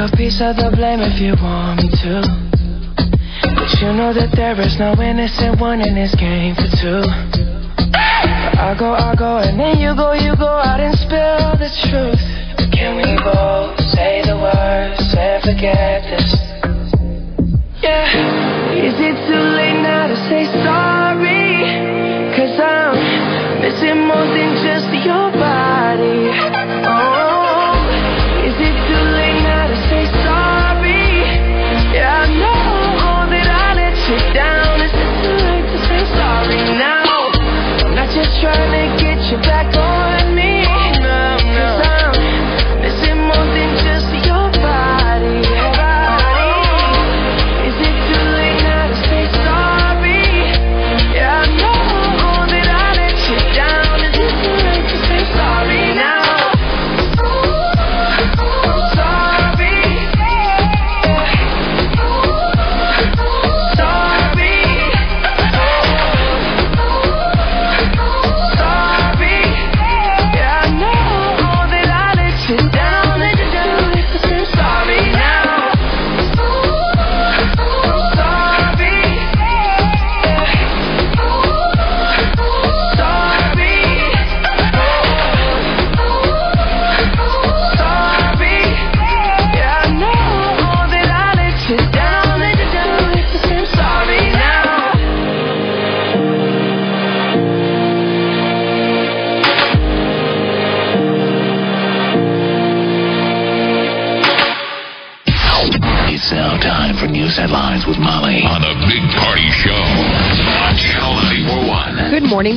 Single piece of the blame if you want me to. But you know that there is no innocent one in this game for two. I go, I go, and then you go, you go out and spill the truth.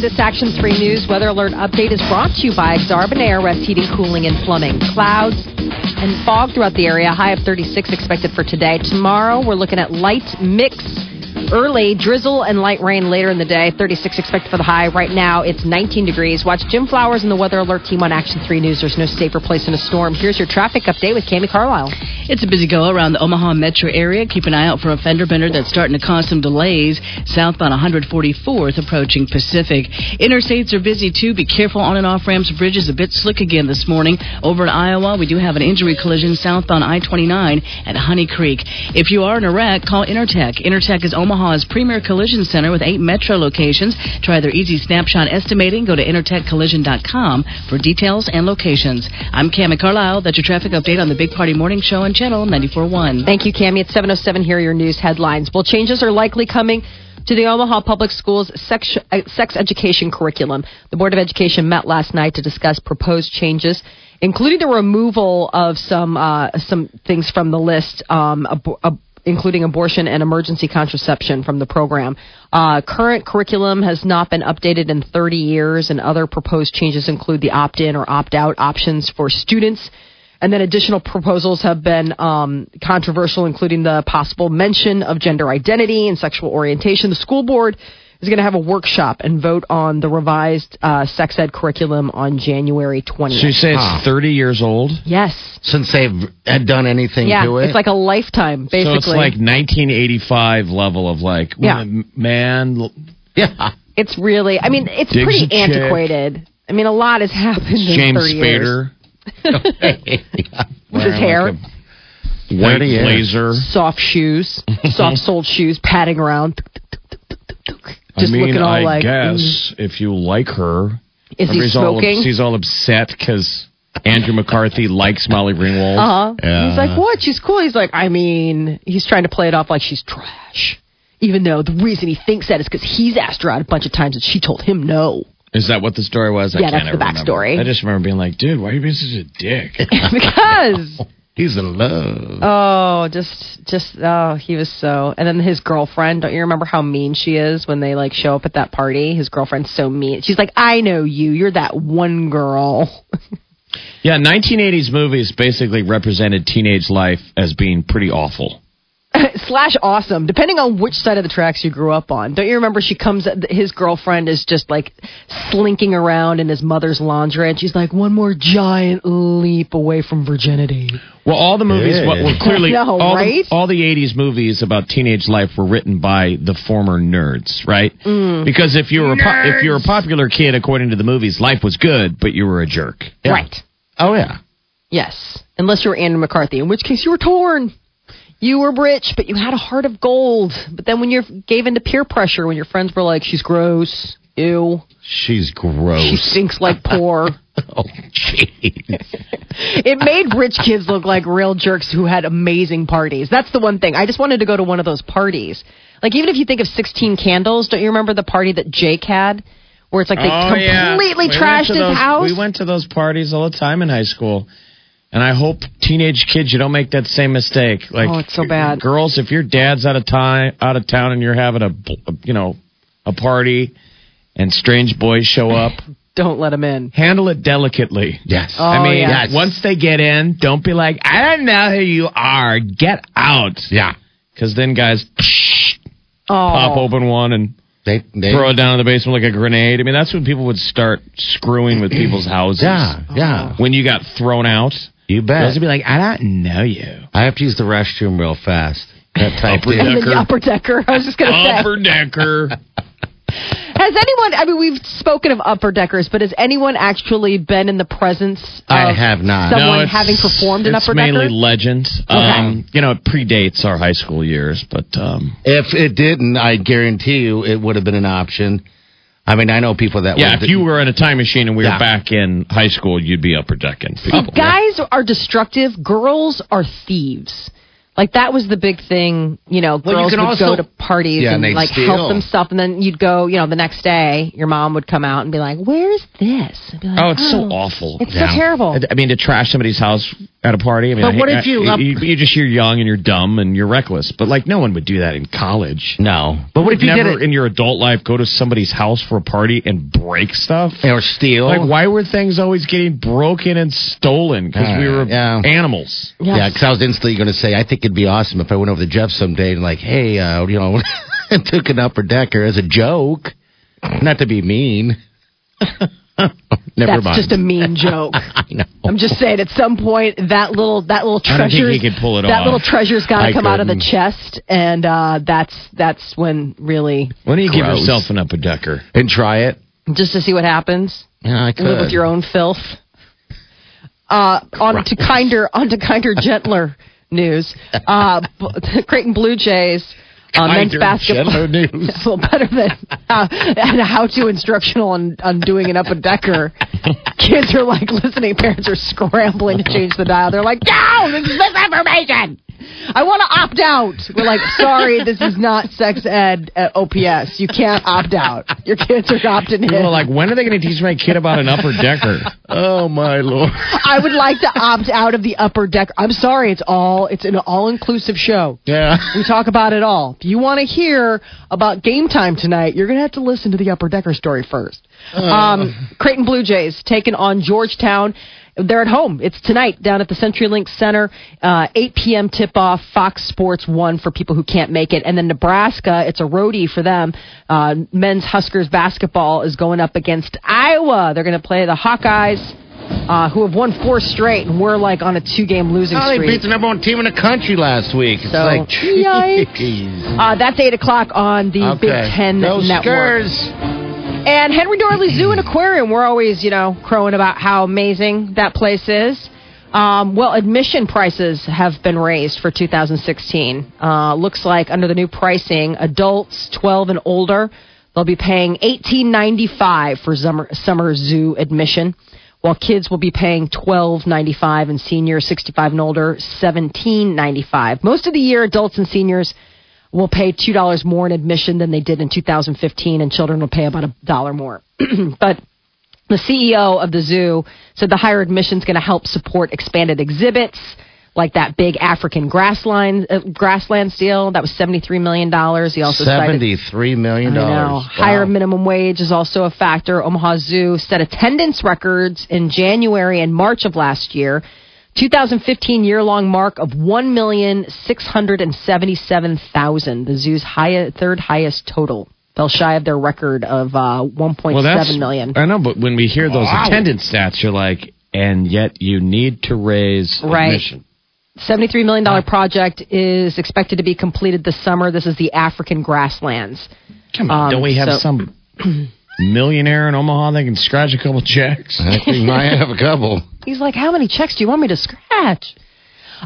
This Action 3 News weather alert update is brought to you by Exarban ARS Heating, Cooling, and Plumbing. Clouds and fog throughout the area. High of 36 expected for today. Tomorrow, we're looking at light mix. Early drizzle and light rain later in the day. 36 expected for the high. Right now, it's 19 degrees. Watch Jim Flowers and the Weather Alert team on Action 3 News. There's no safer place in a storm. Here's your traffic update with Cami Carlisle. It's a busy go around the Omaha metro area. Keep an eye out for a fender bender that's starting to cause some delays southbound 144th approaching Pacific. Interstates are busy too. Be careful on and off ramps. Bridges a bit slick again this morning. Over in Iowa, we do have an injury collision southbound I-29 at Honey Creek. If you are in a wreck, call Intertech. Intertech is Omaha's premier collision center with eight metro locations. Try their easy snapshot estimating. Go to intertechcollision.com for details and locations. I'm Cami Carlisle. That's your traffic update on the Big Party Morning Show Channel 94.1. Thank you, Cami. It's 707. Here are your news headlines. Well, changes are likely coming to the Omaha Public Schools sex, uh, sex education curriculum. The Board of Education met last night to discuss proposed changes, including the removal of some uh, some things from the list, um, abo- ab- including abortion and emergency contraception from the program. Uh, current curriculum has not been updated in 30 years, and other proposed changes include the opt-in or opt-out options for students. And then additional proposals have been um, controversial, including the possible mention of gender identity and sexual orientation. The school board is going to have a workshop and vote on the revised uh, sex ed curriculum on January 20th. So you say it's 30 years old? yes. Since they've had done anything Yeah, to it? it's like a lifetime, basically. So it's like 1985 level of like, Yeah. man, yeah. It's really, I mean, it's Digs pretty a chick. antiquated. I mean, a lot has happened in James 30 years. Spader. With his hair. Like a white 30 years. blazer. soft shoes, soft soled shoes, padding around. Just I mean, looking all I like, guess if you like her, Is he everybody's all, smoking? he's all upset because Andrew McCarthy likes Molly Ringwald. Uh huh. Yeah. He's like, what? She's cool. He's like, I mean, he's trying to play it off like she's trash. Even though the reason he thinks that is because he's asked her out a bunch of times and she told him no. Is that what the story was? I Yeah, can't that's the ever remember. backstory. I just remember being like, dude, why are you being such a dick? because He's in love. oh, just just oh, he was so. And then his girlfriend. Don't you remember how mean she is when they like show up at that party? His girlfriend's so mean. She's like, I know you. You're that one girl. yeah, 1980s movies basically represented teenage life as being pretty awful. Slash awesome, depending on which side of the tracks you grew up on. Don't you remember she comes, his girlfriend is just like slinking around in his mother's lingerie, and she's like, one more giant leap away from virginity. Well, all the movies Yeah. were clearly know, all, right? the, all the 80s movies about teenage life were written by the former nerds, right? Mm. Because if you were a po- if you're a popular kid according to the movies, life was good, but you were a jerk. Right. Oh yeah. Yes. Unless you were Andrew McCarthy, in which case you were torn. You were rich, but you had a heart of gold. But then when you gave into peer pressure, when your friends were like, she's gross, ew, She's gross. she gross. stinks like poor. oh, jeez. it made rich kids look like real jerks who had amazing parties. That's the one thing. I just wanted to go to one of those parties. Like even if you think of 16 Candles, don't you remember the party that Jake had? Where it's like they Oh, yeah. completely We trashed his those- house. We went to those parties all the time in high school. And I hope teenage kids you don't make that same mistake. Like Oh, it's so bad. Girls, if your dad's out of time out of town and you're having a you know, a party and strange boys show up, don't let them in. handle it delicately. Yes. Oh, I mean, yes. once they get in, don't be like, I don't know who you are. Get out. Yeah. Because then guys Oh. pop open one and They they throw it down in the basement like a grenade. I mean, that's when people would start screwing with people's houses. Yeah, yeah. Oh. When you got thrown out, You bet. girls would be like, I don't know you. I have to use the restroom real fast. That type Upper thing. And Decker. the upper decker. I was just gonna say. Upper decker. Has anyone? I mean, we've spoken of upper deckers, but has anyone actually been in the presence? Of I have not. Someone it's- having performed an upper decker. it's upper mainly decker. legend. Um, you know, it predates our high school years, but um, If it didn't, I guarantee you it would have been an option. I mean, I know people that yeah, would. if you were in a time machine and we Yeah. were back in high school, you'd be upper decking. people. Guys are destructive. Girls are thieves. Like that was the big thing, you know. Well, you girls can would also- go to parties Yeah, and and like steal. help themselves, and then you'd go, you know, the next day, your mom would come out and be like, "Where's this?" I'd be like, Oh, it's so oh, awful. It's Yeah. so terrible. I mean, to trash somebody's house at a party. I mean, But I- what if you- you, you just you're young and you're dumb and you're reckless, but like no one would do that in college. no, but what if you never did it in your adult life go to somebody's house for a party and break stuff? or steal? Like, why were things always getting broken and stolen? Because we Uh, were yeah. animals. Yes. Yeah, because I was instantly going to say, I think it'd be awesome if I went over to Jeff someday and like, hey, uh, you know, and took an upper decker as a joke, not to be mean. Never That's mind. just a mean joke. I know. I'm just saying, at some point, that little that little I treasure can pull it That off. little treasure's got to come out of the chest, and uh, that's that's when really Why don't you give yourself an upper decker? and try it. just to see what happens. Yeah, I could. Live with your own filth. Uh, on to kinder, on to kinder, gentler news. Uh, B- Creighton Blue Jays. Uh, men's basketball. news. a little better than uh, and how-to instructional on, on doing an upper decker. Kids are like listening. Parents are scrambling to change the dial. They're like, "No, this is misinformation. I want to opt out." We're like, "Sorry, this is not sex ed at OPS. You can't opt out. Your kids are opting in." People are like, when are they going to teach my kid about an upper decker? Oh my lord! I would like to opt out of the upper deck. I'm sorry, it's all it's an all-inclusive show. Yeah. We talk about it all. If you want to hear about game time tonight, you're going to have to listen to the upper decker story first. Um, Creighton Blue Jays taking on Georgetown. They're at home. It's tonight down at the CenturyLink Center, uh, 8 p.m. tip-off. Fox Sports One for people who can't make it, and then Nebraska. It's a roadie for them. Uh, men's Huskers basketball is going up against Iowa. They're going to play the Hawkeyes. Uh, who have won four straight, and we're like on a two-game losing Oh, they beat the number one team in the country last week. It's So, like, yikes. Uh, that's 8 o'clock on the Big Ten Go Network. Skurs. And Henry Doorly Zoo and Aquarium, we're always, you know, crowing about how amazing that place is. Um, well, admission prices have been raised for 2016. Uh, looks like under the new pricing, adults 12 and older, they'll be paying 18.95 for summer, summer zoo admission, while kids will be paying 12.95 and seniors 65 and older 17.95. Most of the year, adults and seniors will pay two dollars more in admission than they did in 2015, and children will pay about a dollar more. but the CEO of the zoo said the higher admission is going to help support expanded exhibits like that big African grassland uh, grasslands deal that was seventy three million dollars. He also cited Seventy-three million dollars. Higher minimum wage is also a factor. Omaha Zoo set attendance records in January and March of last year. 2015 year long mark of 1,677,000, the zoo's high, third highest total. Fell shy of their record of uh, 1.7 Well, million. I know, but when we hear those attendance stats, you're like, and yet you need to raise Right. admission. $73 million project is expected to be completed this summer. This is the African grasslands. Come on, Um, don't we have so- some millionaire in Omaha that can scratch a couple checks? I think we might have a couple. He's like, How many checks do you want me to scratch?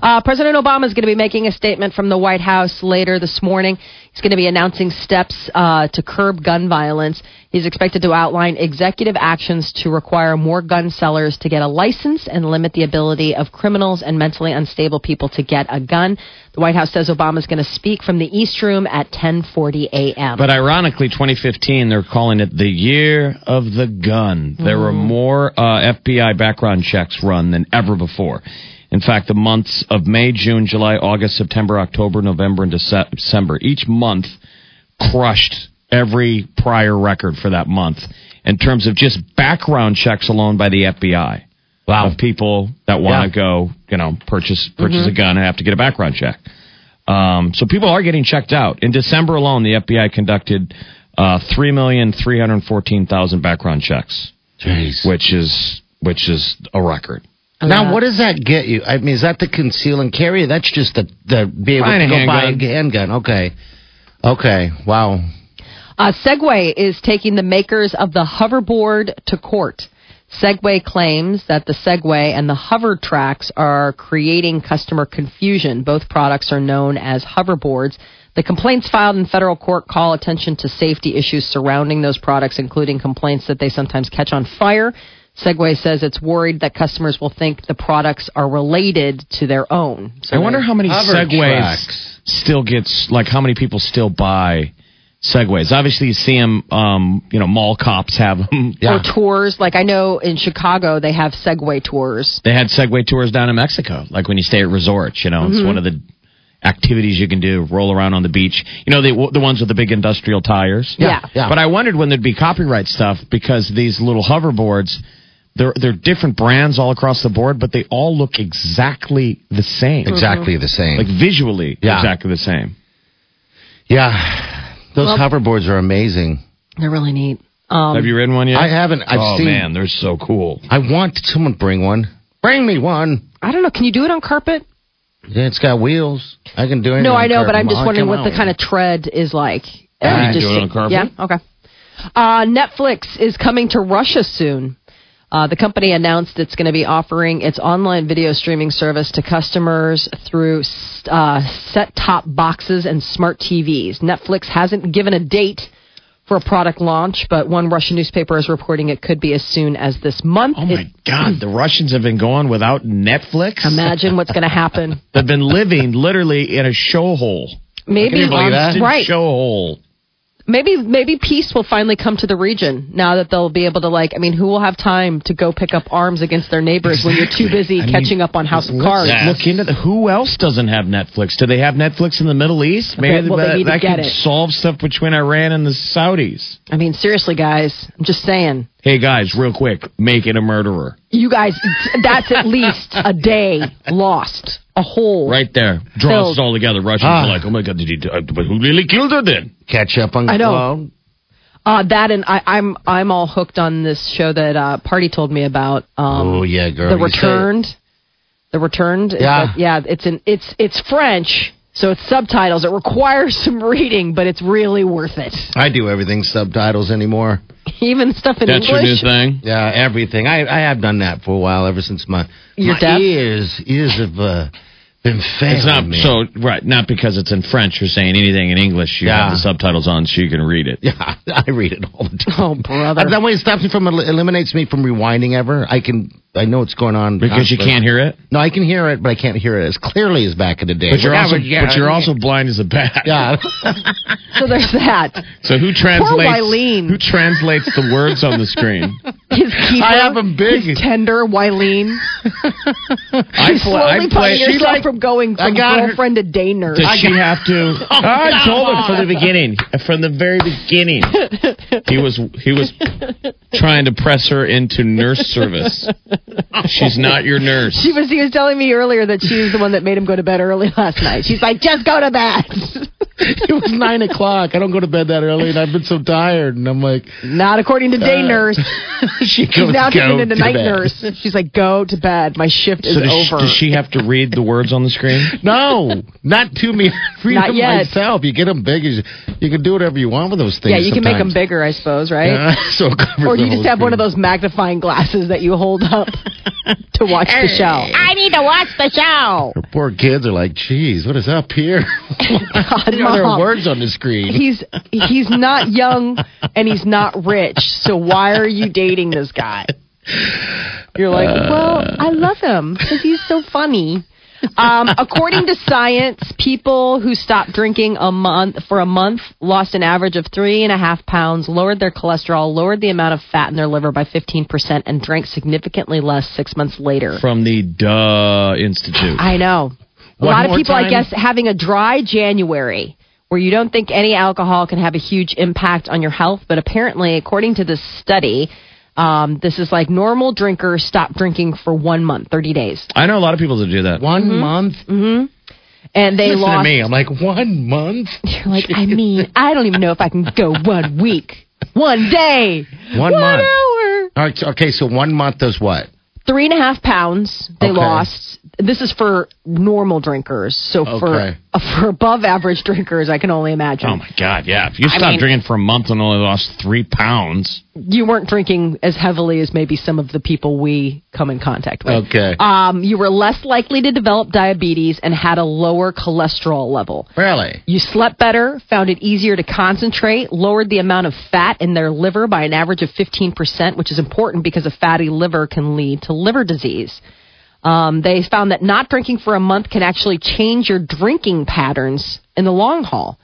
Uh, President Obama is going to be making a statement from the White House later this morning. He's going to be announcing steps uh, to curb gun violence. He's expected to outline executive actions to require more gun sellers to get a license and limit the ability of criminals and mentally unstable people to get a gun. The White House says Obama is going to speak from the East Room at 10:40 a.m. But ironically, 2015, they're calling it the year of the gun. There were more uh, FBI background checks run than ever before. In fact, the months of May, June, July, August, September, October, November, and December, each month crushed every prior record for that month in terms of just background checks alone by the FBI. Wow. Of people that want to go, you know, purchase purchase a gun and have to get a background check. Um, so people are getting checked out. In December alone, the FBI conducted uh, three million three hundred fourteen thousand background checks, Jeez. which is which is a record. Now, what does that get you? I mean, is that the conceal and carry? That's just the the be able Buying to go buy a handgun. handgun. Okay, okay, wow. Uh, Segway is taking the makers of the hoverboard to court. Segway claims that the Swagway and the Hovertrax are creating customer confusion. Both products are known as hoverboards. The complaints filed in federal court call attention to safety issues surrounding those products, including complaints that they sometimes catch on fire. Segway says it's worried that customers will think the products are related to their own. So I wonder how many Segways tracks. still gets like how many people still buy Segways. Obviously, you see them. Um, you know, mall cops have them. Yeah. or tours. Like I know in Chicago they have Segway tours. They had Segway tours down in Mexico, like when you stay at resorts. You know, it's Mm-hmm. one of the activities you can do. Roll around on the beach. You know, the the ones with the big industrial tires. Yeah. Yeah. But I wondered when there'd be copyright stuff because these little hoverboards, they're they're different brands all across the board, but they all look exactly the same. Exactly the same. Like visually, Yeah. exactly the same. yeah, those Well- hoverboards are amazing. They're really neat. Um, Have you ridden one yet? I haven't. I've oh seen. man, they're so cool. I want someone to bring one. Bring me one. I don't know. Can you do it on carpet? Yeah, it's got wheels. I can do it. No, on I know, carpet. but I'm just wondering what the kind of tread is like. Yeah, Uh, you just do it on carpet? Yeah. Okay. Uh, Netflix is coming to Russia soon. Uh, the company announced it's going to be offering its online video streaming service to customers through uh, set-top boxes and smart TVs. Netflix hasn't given a date for a product launch, but one Russian newspaper is reporting it could be as soon as this month. Oh my It- God, the Russians have been going without Netflix. imagine what's going to happen. They've been living literally in a show hole. Maybe that? Right. show hole. Maybe maybe peace will finally come to the region now that they'll be able to like I mean who will have time to go pick up arms against their neighbors when you're too busy I mean, catching up on House of let's Cards. Look into the, who else doesn't have Netflix? Do they have Netflix in the Middle East? Maybe well, they that, to that get could it. solve stuff between Iran and the Saudis. I mean seriously guys, I'm just saying. Hey guys, real quick, Making a Murderer You guys that's at least a day lost. A hole. right there. Draws Filled. it all together. Russians Ah. are like, oh my god, did he? do- uh, But who really killed her then? catch up on. I know. well, uh, that and I, I'm I'm all hooked on this show that uh, Party told me about. Um, oh yeah, girl. the you say it. returned. The returned. Yeah. that- yeah. It's an it's it's French, so it's subtitles. It requires some reading, but it's really worth it. I do everything subtitles anymore. Even stuff in That's your new English. thing. Yeah, everything. I I have done that for a while, ever since my You're my deaf? ears ears have uh, Been failing It's not me. so right, not because it's in French. You're saying anything in English. You Yeah. have the subtitles on so you can read it. Yeah, I read it all the time. Oh, brother. That way it stops me from eliminates me from rewinding ever. I can I know what's going on Because you can't hear it. No, I can hear it, but I can't hear it as clearly as back in the day. But you're also Yeah, but you're also blind as a bat. yeah. So there's that. So who translates Wileen. who translates the words on the screen? His keeper, I have him big. his tender, Wileen. I She's play, I slowly play, putting yourself from going I from got her- girlfriend to day nurse. Does she have to? Oh, I told her from the beginning, uh, from the very beginning. He was he was trying to press her into nurse service. She's not your nurse. She was. He was telling me earlier that she was the one that made him go to bed early last night. She's like, just go to bed. it was nine o'clock. I don't go to bed that early, and I've been so tired. And I'm like, Not according to day Uh, nurse. she goes, She's now "Go turning into night bed." nurse. She's like, go to bed. My shift is So does she, over. does she have to read the words on the screen? No, not to me. Read Not them yet. myself. You get them big. You, you can do whatever you want with those things. yeah, you can make them bigger, I suppose, right? Yeah, so Or the you just whole have one of those magnifying glasses that you hold up to watch the show. I need to watch the show. Her poor kids are like, "Geez, what is up here?" God, you know, there are words on the screen. He's he's not young and he's not rich. So why are you dating this guy? You're like, well, I love him because he's so funny. Um, according to science, people who stopped drinking a month for a month lost an average of three and a half pounds, lowered their cholesterol, lowered the amount of fat in their liver by 15%, and drank significantly less six months later. From the Duh Institute. I know. A One lot of more people, I guess, having a dry January where you don't think any alcohol can have a huge impact on your health, but apparently, according to this study, um, this is like normal drinkers stop drinking for one month, 30 days. I know a lot of people that do that. one Mm-hmm. month. And they Listen lost. to me. I'm like one month. You're like, I mean, I don't even know if I can go one week, one day, One month. hour. All right, okay, so one month does what? Three and a half pounds they Okay. lost. This is for normal drinkers. So for Okay. for above average drinkers, I can only imagine. Oh my God! Yeah, if you I mean- drinking for a month and only lost three pounds, you weren't drinking as heavily as maybe some of the people we come in contact with. Okay. Um, you were less likely to develop diabetes and had a lower cholesterol level. Really? You slept better, found it easier to concentrate, lowered the amount of fat in their liver by an average of 15%, which is important because a fatty liver can lead to liver disease. Um, they found that not drinking for a month can actually change your drinking patterns in the long haul.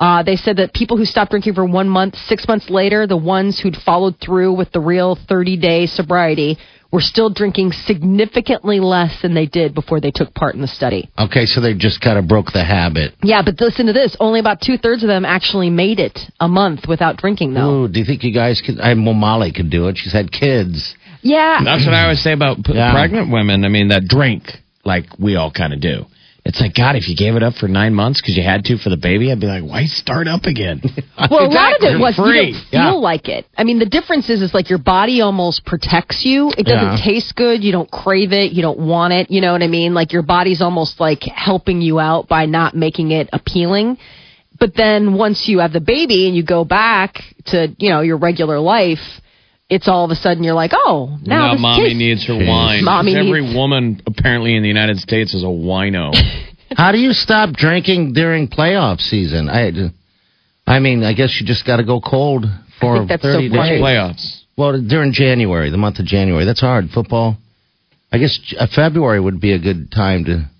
Uh, they said that people who stopped drinking for one month, six months later, the ones who'd followed through with the real 30 day sobriety were still drinking significantly less than they did before they took part in the study. Okay, so they just kind of broke the habit. Yeah, but listen to this. Only about two thirds of them actually made it a month without drinking, though. Ooh, do you think you guys could? I well, Molly could do it. She's had kids. Yeah. that's what I always say about p- Yeah. pregnant women. I mean, that drink like we all kind of do. It's like God, if you gave it up for nine months because you had to for the baby, I'd be like, why start up again? Well, a lot of it was you Free. don't feel Yeah. like it. I mean, the difference is, is like your body almost protects you. It doesn't Yeah. taste good. You don't crave it. You don't want it. You know what I mean? Like your body's almost like helping you out by not making it appealing. But then once you have the baby and you go back to, you know, your regular life, it's all of a sudden you're like, oh, now, now mommy tastes- needs her wine. Mommy 'Cause every woman apparently in the United States is a wino. How do you stop drinking during playoff season? I, I mean, I guess you just got to go cold for think that's thirty funny. days. Playoffs. Well, during January, the month of January, that's hard. Football. I guess uh, February would be a good time to.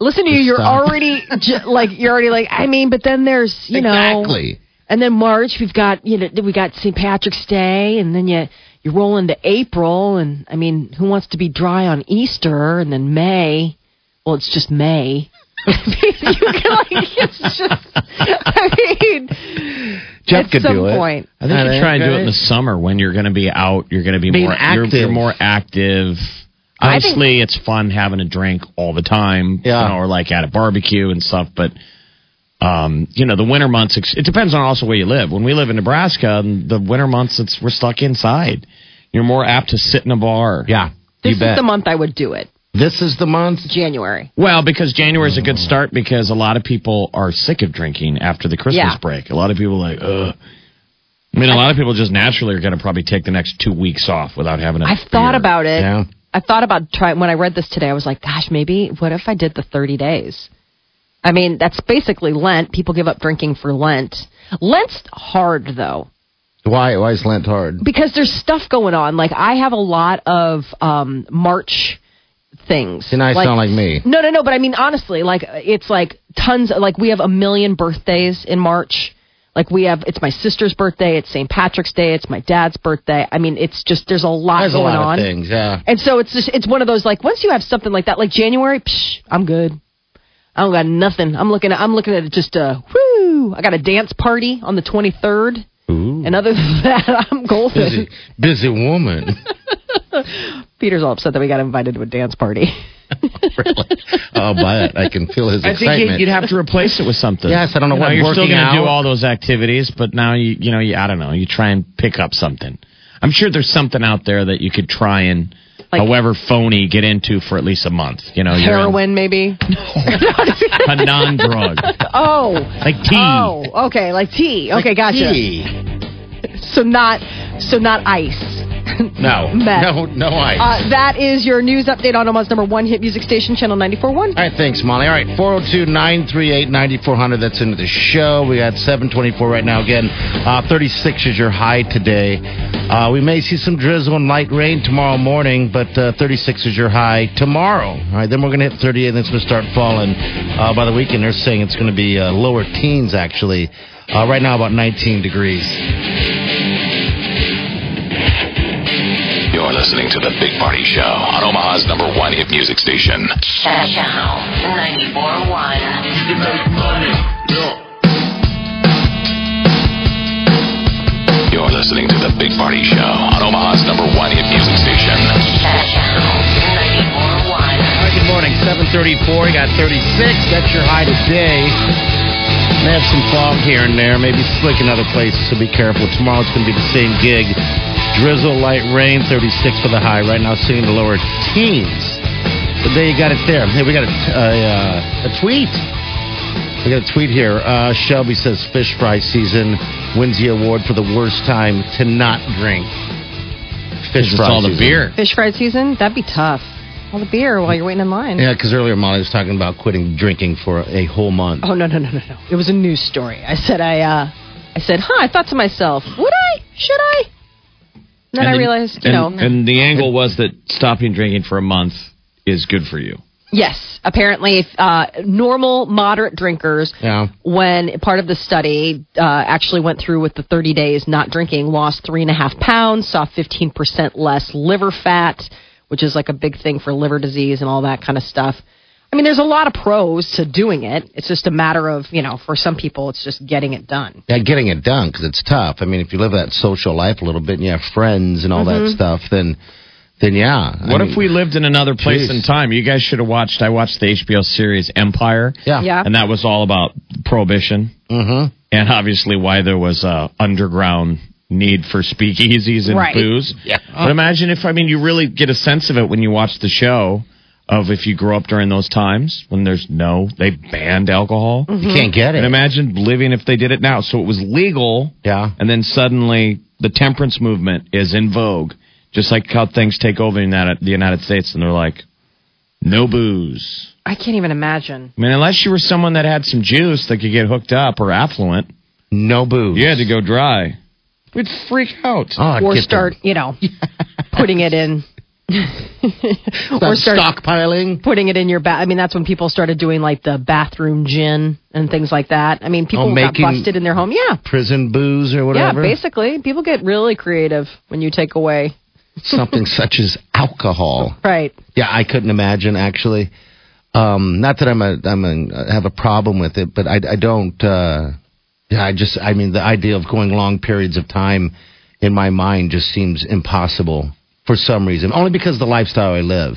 Listen to you. You're already like you're already like. I mean, but then there's you know exactly. And then March, we've got you know we got St. Patrick's Day, and then you you roll into April, and I mean, who wants to be dry on Easter? And then May, well, it's just May. I mean, you can like it's just. I mean, Jeff could some do it. point. I think you try and do it in the summer when you're going to be out. You're going to be Being more You're, active. you're more active. I think- Obviously, it's fun having a drink all the time. Yeah. You know, or like at a barbecue and stuff. But um, you know, the winter months. It depends on also where you live. When we live in Nebraska, the winter months, it's we're stuck inside. You're more apt to sit in a bar. Yeah, This you is bet. the month I would do it. this is the month. January. Well, because January is a good start because a lot of people are sick of drinking after the Christmas Yeah. break. A lot of people are like, ugh. I mean, a lot of people just naturally are going to probably take the next two weeks off without having a I've thought beer. about it. Yeah. I thought about trying when I read this today. I was like, gosh, maybe what if I did the 30 days? I mean, that's basically Lent. People give up drinking for Lent. Lent's hard though Why? Why is Lent hard? because there's stuff going on. Like I have a lot of um March things. See, now you sound like me. No, no, no. But I mean, honestly, like it's like tons. Like we have a million birthdays in March. Like we have, it's my sister's birthday. It's St. Patrick's Day. It's my dad's birthday. I mean, it's just there's a lot There's a going lot on. of things. Yeah. And so it's just it's one of those like once you have something like that, like January, psh, I'm good. I don't got nothing. I'm looking at I'm looking at it just a whoo. I got a dance party on the 23rd, Ooh. and other than that, I'm golden. Busy, busy woman. Peter's all upset that we got invited to a dance party. really? Oh, but I can feel his I think excitement. you- you'd have to replace it with something. Yes, I don't know You what, You're still going to do all those activities, but now you you know you, I don't know. You try and pick up something. I'm sure there's something out there that you could try and, Like- however phony, get into for at least a month. You know, you're in Heroin, maybe. a non-drug oh, like tea. oh, okay, like tea. Okay, gotcha. Tea. So not so not ice. No. No, no ice. Uh, that is your news update on Omaha's number one hit music station, Channel 94.1. All right, thanks, Molly. All right, 402 938 9400. That's into the show. We got 724 right now. Again, uh, 36 is your high today. Uh, we may see some drizzle and light rain tomorrow morning, but uh, 36 is your high tomorrow. All right, then we're going to hit 38, and then it's going to start falling. Uh, by the weekend, they're saying it's going to be uh, lower teens, actually. Uh, right now, about 19 degrees. Listening to The Big Party Show on Omaha's number one hit music station. Channel 94.1. You're listening to The Big Party Show on Omaha's number one hit music station. Channel 94.1. All right, good morning. 734. You got 36. That's your high today. May have some fog here and there, maybe slick in other places, so be careful. Tomorrow it's going to be the same gig. Drizzle, light rain, 36 for the high. Right now, seeing the lower teens. But there you got it there. Hey, we got a, a, uh, a tweet. We got a tweet here. Uh, Shelby says fish fry season wins the award for the worst time to not drink. Fish It's fry all the season. beer. Fish fried season? That'd be tough. All the beer while you're waiting in line. Yeah, because earlier Molly was talking about quitting drinking for a whole month. Oh no no no no no! It was a news story. I said I uh, I said, huh? I thought to myself, would I? Should I? And then And I the- realized, you and, know, and the angle was that stopping drinking for a month is good for you. yes. Apparently, uh, normal moderate drinkers, Yeah. when part of the study uh, actually went through with the 30 days not drinking, lost three and a half pounds, saw 15 percent less liver fat, which is like a big thing for liver disease and all that kind of stuff. I mean, there's a lot of pros to doing it. It's just a matter of, you know, for some people, it's just getting it done. Yeah, getting it done because it's tough. I mean, if you live that social life a little bit and you have friends and all that stuff, then, then yeah. I What mean, if we lived in another place Jeez. and time? You guys should have watched. I watched the HBO series Empire. Yeah. Yeah. and that was all about prohibition Mm-hmm. and obviously why there was a underground need for speakeasies and Right. booze. Yeah. But imagine if I mean you really get a sense of it when you watch the show of if you grew up during those times when there's no they banned alcohol. You mm-hmm. can't get it. And imagine living if they did it now. So it was legal. Yeah. And then suddenly the temperance movement is in vogue, just like how things take over in that, the United States, and they're like, no booze. I can't even imagine. I mean, unless you were someone that had some juice that could get hooked up or affluent, No booze. you had to go dry. We'd freak out. Oh, I'd or get start, you know, putting it in. Or start stockpiling. putting it in your bath. I mean, that's when people started doing like the bathroom gin and things like that. I mean, people Oh, got busted in their home. Yeah. Prison booze or whatever. Yeah, basically. People get really creative when you take away. Something such as alcohol. Right. Yeah, I couldn't imagine actually. Um, not that I'm a I'm a have a problem with it, but I, I don't. Uh, yeah, I just I mean the idea of going long periods of time in my mind just seems impossible for some reason. Only because of the lifestyle I live.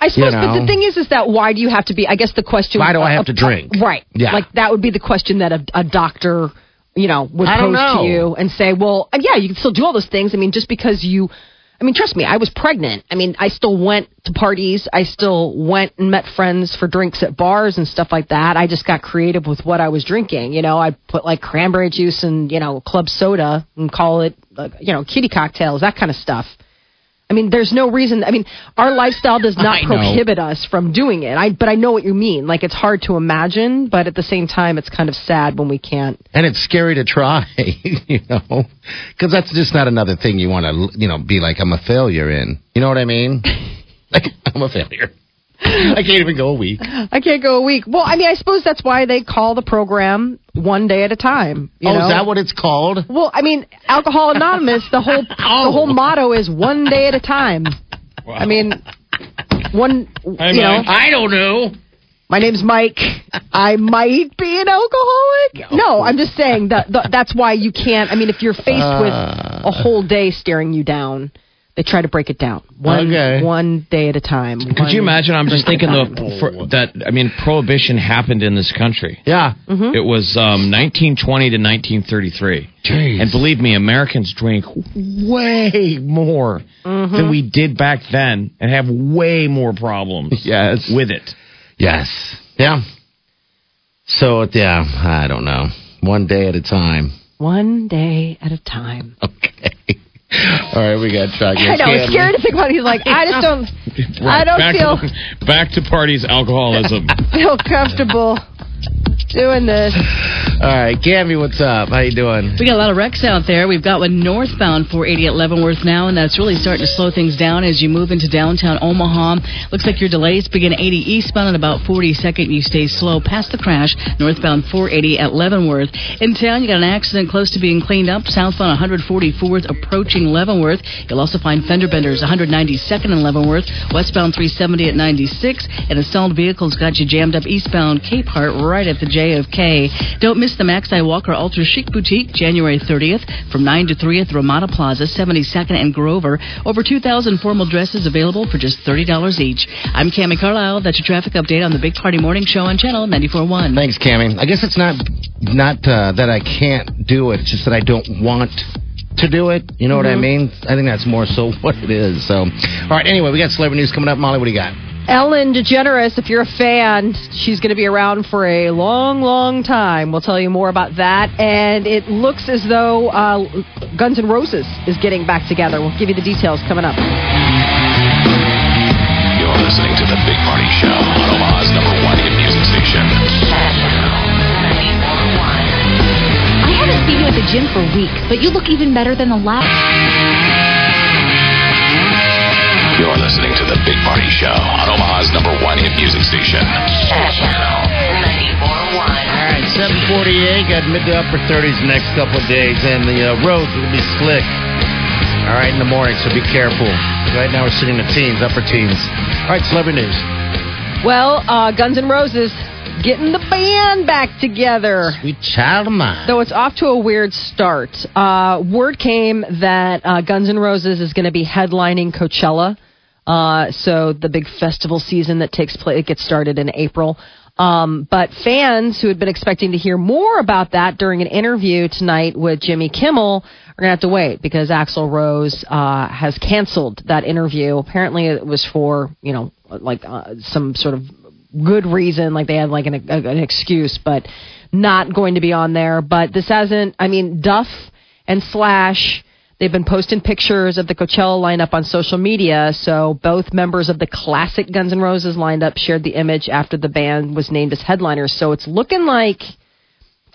I suppose, but know. the thing is, is that why do you have to be? I guess the question. Why do I have of- to drink? Right. Yeah. Like that would be the question that a, a doctor, you know, would pose know. to you and say, well, uh, yeah, you can still do all those things. I mean, just because you. I mean, trust me, I was pregnant. I mean, I still went to parties. I still went and met friends for drinks at bars and stuff like that. I just got creative with what I was drinking. You know, I put like cranberry juice and, you know, club soda and call it, like, you know, kitty cocktails, that kind of stuff. I mean, there's no reason. I mean, our lifestyle does not prohibit us from doing it. I, but I know what you mean. Like, it's hard to imagine, but at the same time, it's kind of sad when we can't. And it's scary to try, you know, because that's just not another thing you want to, you know, be like, I'm a failure in. You know what I mean? like, I'm a failure. I can't even go a week. I can't go a week. Well, I mean, I suppose that's why they call the program one day at a time. You oh, know? is that what it's called? Well, I mean, Alcohol Anonymous. The whole the Oh. whole motto is one day at a time. I mean, one. Hi, you know, I don't know. my name's Mike. I might be an alcoholic. No, I'm just saying that that- that's why you can't. I mean, if you're faced with Uh. a whole day staring you down, they try to break it down one Okay. one day at a time. Could you imagine? I'm just thinking the for, that. I mean, prohibition happened in this country. Yeah. Mm-hmm. It was um, 1920 to 1933. Jeez. And believe me, Americans drink way more Mm-hmm. than we did back then and have way more problems Yes. with it. Yes. Yeah. So, yeah, I don't know. One day at a time. one day at a time? Okay. All right, we got Chuck. I know it's scary to think about. it. He's like, I just don't. I don't back feel to, back to parties alcoholism. feel comfortable doing this. All right, Cammy, what's up? How you doing? We got a lot of wrecks out there. We've got one northbound 480 at Leavenworth now, and that's really starting to slow things down as you move into downtown Omaha. Looks like your delays begin 80 eastbound at about 42nd. You stay slow past the crash, northbound 480 at Leavenworth. In town, you got an accident close to being cleaned up, southbound 144th approaching Leavenworth. You'll also find fender benders 192nd and Leavenworth, westbound 370 at 96, and a stalled vehicle's got you jammed up eastbound Capehart right at the JFK. Don't miss the Max I Walker Ultra Chic Boutique January 30th from 9 to 3 at the Ramada Plaza, 72nd and Grover. Over 2,000 formal dresses available for just $30 each. I'm Cami Carlisle. That's your traffic update on the Big Party Morning Show on Channel 94.1. Thanks, Cami. I guess it's not not uh, that I can't do it, it's just that I don't want to do it. You know what I mean? I think that's more so what it is. So, all right. Anyway, we got celebrity news coming up. Molly, what do you got? Ellen DeGeneres, if you're a fan, she's going to be around for a long, long time. We'll tell you more about that. And it looks as though uh, Guns N' Roses is getting back together. We'll give you the details coming up. You're listening to the Big Party Show on Omaha's number one hit music station. I haven't seen you at the gym for weeks, but you look even better than the last. You're listening to the Big Party Show music station. Channel 94.1. All right, 748. Got mid to upper 30s the next couple of days, and the uh, roads will be slick. All right, in the morning, so be careful. Right now, we're sitting in the teens, upper teens. All right, celebrity news. Well, uh, Guns N' Roses getting the band back together. Sweet child of mine. So it's off to a weird start. Uh, word came that uh, Guns N' Roses is going to be headlining Coachella. Uh, so the big festival season that takes place, it gets started in April. Um, but fans who had been expecting to hear more about that during an interview tonight with Jimmy Kimmel are going to have to wait because Axl Rose uh, has canceled that interview. Apparently, it was for you know like uh, some sort of good reason, like they had like an, an excuse, but not going to be on there. But this hasn't. I mean, Duff and Slash. They've been posting pictures of the Coachella lineup on social media. So both members of the classic Guns N' Roses lineup shared the image after the band was named as headliners. So it's looking like,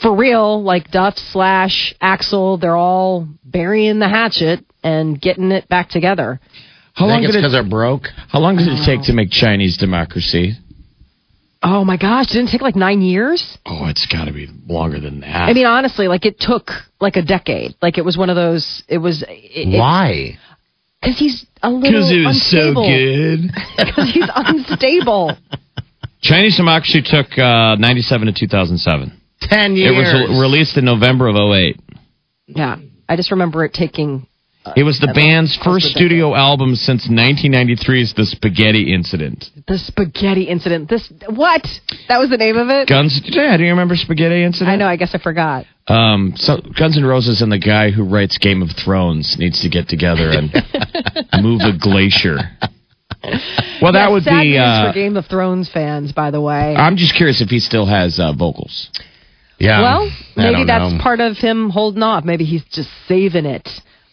for real, like Duff slash Axl, they're all burying the hatchet and getting it back together. How I long think it's because it? they're broke. How long did it take to make Chinese democracy? Oh my gosh, didn't it take like nine years? Oh, it's got to be longer than that. I mean, honestly, like it took like a decade. Like it was one of those. It was it, Why? Because he's a little Because it was unstable. So good. Because he's unstable. Chinese democracy took uh, 97 to 2007. Ten years. It was released in November of 08. Yeah, I just remember it taking. It was the At band's first to a studio album since 1993's The Spaghetti Incident. The spaghetti incident. This what? That was the name of it. Guns, yeah, do you remember Spaghetti Incident? I know. I guess I forgot. Um, so Guns N' Roses and the guy who writes Game of Thrones needs to get together and move a glacier. Well, that Yeah, would sad be. news Uh, for Game of Thrones fans, by the way. I'm just curious if he still has uh, vocals. yeah. well, maybe that's know. part of him holding off. Maybe he's just saving it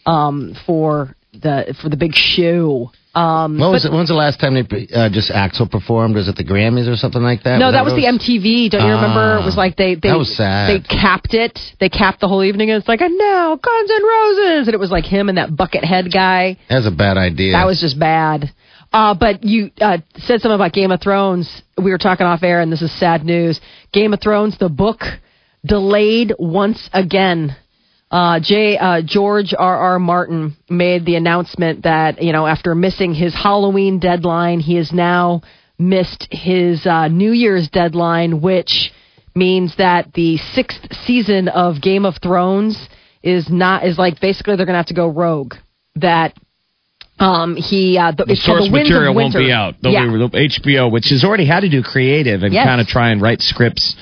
um, for the for the big show. Um, What was but- it? When's the last time they uh, just Axl performed? Was it the Grammys or something like that? No, that was what the MTV. Don't you remember? Ah, It was like they they that was sad. they capped it. They capped the whole evening, and it's like, and now Guns N' Roses, and it was like him and that Buckethead guy. That's a bad idea. That was just bad. Uh, but you uh, said something about Game of Thrones. We were talking off air, and this is sad news. Game of Thrones, the book, delayed once again. Uh, J. Uh, George R. R. Martin made the announcement that you know after missing his Halloween deadline, he has now missed his uh, New Year's deadline, which means that the sixth season of Game of Thrones is not is like basically they're gonna have to go rogue. That um, he uh, the, The source the material won't be out. They'll yeah. be, HBO, which has already had to do creative and Yes. kind of try and write scripts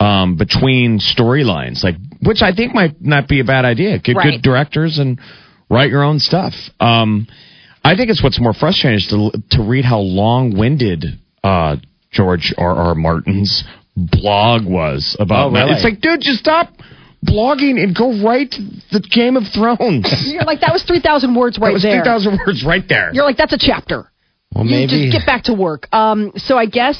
um, between storylines, like which I think might not be a bad idea. Get Right. good directors and write your own stuff. Um, I think it's what's more frustrating is to to read how long winded uh, George R. R. Martin's blog was about. Oh, really? It's like, dude, just stop blogging and go write the Game of Thrones. You're like that was three thousand words right that was there. three thousand words right there. You're like that's a chapter. well, You maybe. just get back to work. Um, so I guess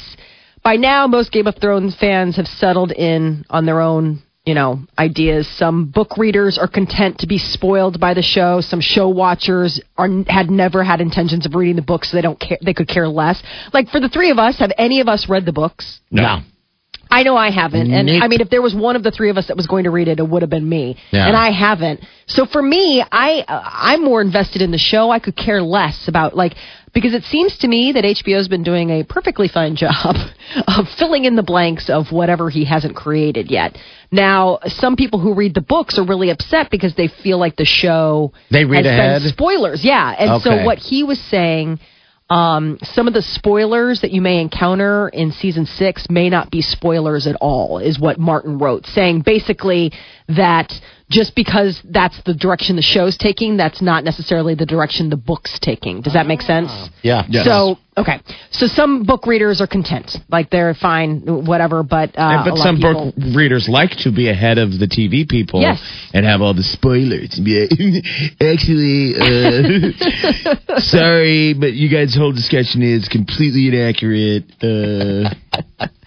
by now most Game of Thrones fans have settled in on their own, you know, ideas. Some book readers are content to be spoiled by the show. Some show watchers are had never had intentions of reading the books, so they don't care. They could care less. Like for the three of us, have any of us read the books? no. I know I haven't, and Nope. I mean, if there was one of the three of us that was going to read it, it would have been me, Yeah. and I haven't. So for me, I uh, I'm more invested in the show. I could care less about like because it seems to me that HBO's been doing a perfectly fine job of filling in the blanks of whatever he hasn't created yet. Now, some people who read the books are really upset because they feel like the show They read has ahead? spoilers. Yeah, and so what he was saying um, some of the spoilers that you may encounter in season six may not be spoilers at all, is what Martin wrote, saying basically that just because that's the direction the show's taking, that's not necessarily the direction the book's taking. Does that make sense? yeah. So okay, so some book readers are content, like they're fine, whatever. But uh, Yeah, but some people, book readers like to be ahead of the TV people Yes. and have all the spoilers and be like, actually, uh, sorry, but you guys' whole discussion is completely inaccurate. Uh,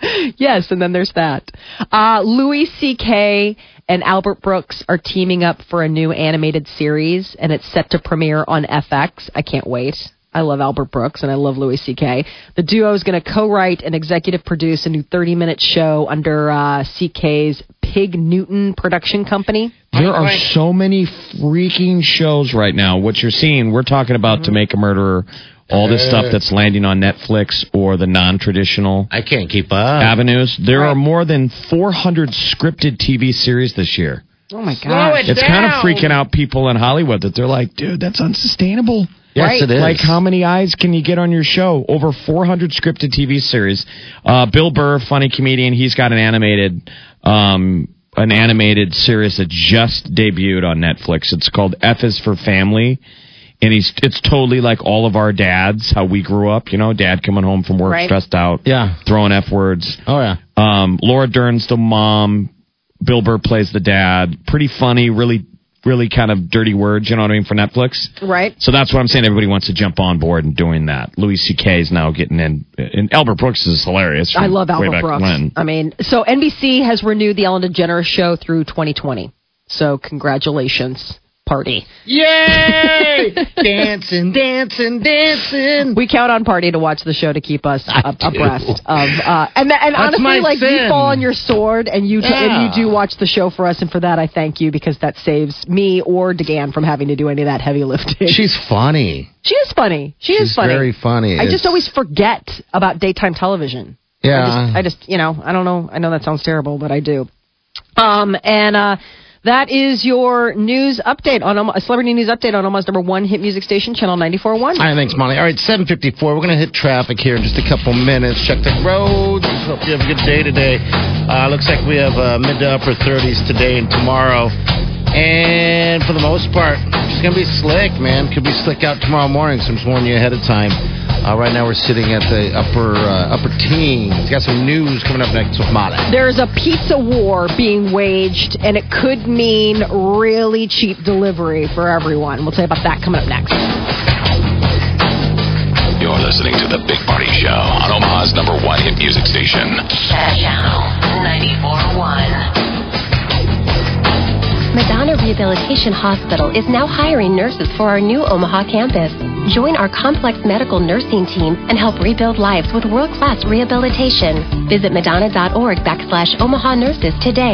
yes, and then there's that. Uh, Louis C.K. and Albert Brooks are teaming up for a new animated series, and it's set to premiere on FX. I can't wait. I love Albert Brooks and I love Louis C.K. The duo is going to co-write and executive produce a new 30-minute show under uh, C.K.'s Pig Newton production company. there are so many freaking shows right now. What you're seeing, we're talking about To Make a Murderer, all this stuff that's landing on Netflix or the non-traditional I can't keep up. avenues. There Right. are more than 400 scripted TV series this year. Oh my gosh! It's kind of freaking out people in Hollywood that they're like, dude, that's unsustainable. yes, Right. it is. Like, how many eyes can you get on your show? Over 400 scripted TV series. Uh, Bill Burr, funny comedian, he's got an animated, um, an animated series that just debuted on Netflix. It's called F is for Family. And he's, it's totally like all of our dads, how we grew up, you know, dad coming home from work Right. stressed out, Yeah. throwing F words. Oh yeah. Um, Laura Dern's the mom. Bill Burr plays the dad. Pretty funny, really, really kind of dirty words, you know what I mean, for Netflix. right? So that's what I'm saying. Everybody wants to jump on board and doing that. Louis C.K. is now getting in, and Albert Brooks is hilarious. I love way Albert Brooks. when. I mean, so NBC has renewed the Ellen DeGeneres show through 2020. So congratulations, party. Yay! dancing, dancing, dancing. We count on Party to watch the show to keep us up, abreast of. Uh, and and That's honestly, like you fall on your sword and you t- and you do watch the show for us, and for that I thank you because that saves me or DeGan from having to do any of that heavy lifting. She's funny. she is funny. She is funny. very funny. I just always forget about daytime television. Yeah. I just, I just, you know, I don't know. I know that sounds terrible, but I do. Um, and uh, that is your news update on a celebrity news update on Omaha's number one hit music station, Channel 94.1. All right, thanks, Molly. All right, 754. We're going to hit traffic here in just a couple minutes. Check the roads. Hope you have a good day today. Uh, looks like we have uh, mid to upper 30s today and tomorrow. And for the most part, it's going to be slick, man. Could be slick out tomorrow morning, so I'm just warning you ahead of time. Uh, right now we're sitting at the upper uh, upper teens. Got some news coming up next with Molly. There's a pizza war being waged, and it could mean really cheap delivery for everyone. We'll tell you about that coming up next. You're listening to The Big Party Show on Omaha's number one hit music station. Channel 94.1. Madonna Rehabilitation Hospital is now hiring nurses for our new Omaha campus. Join our complex medical nursing team and help rebuild lives with world-class rehabilitation. Visit madonna.org backslash Omaha nurses today.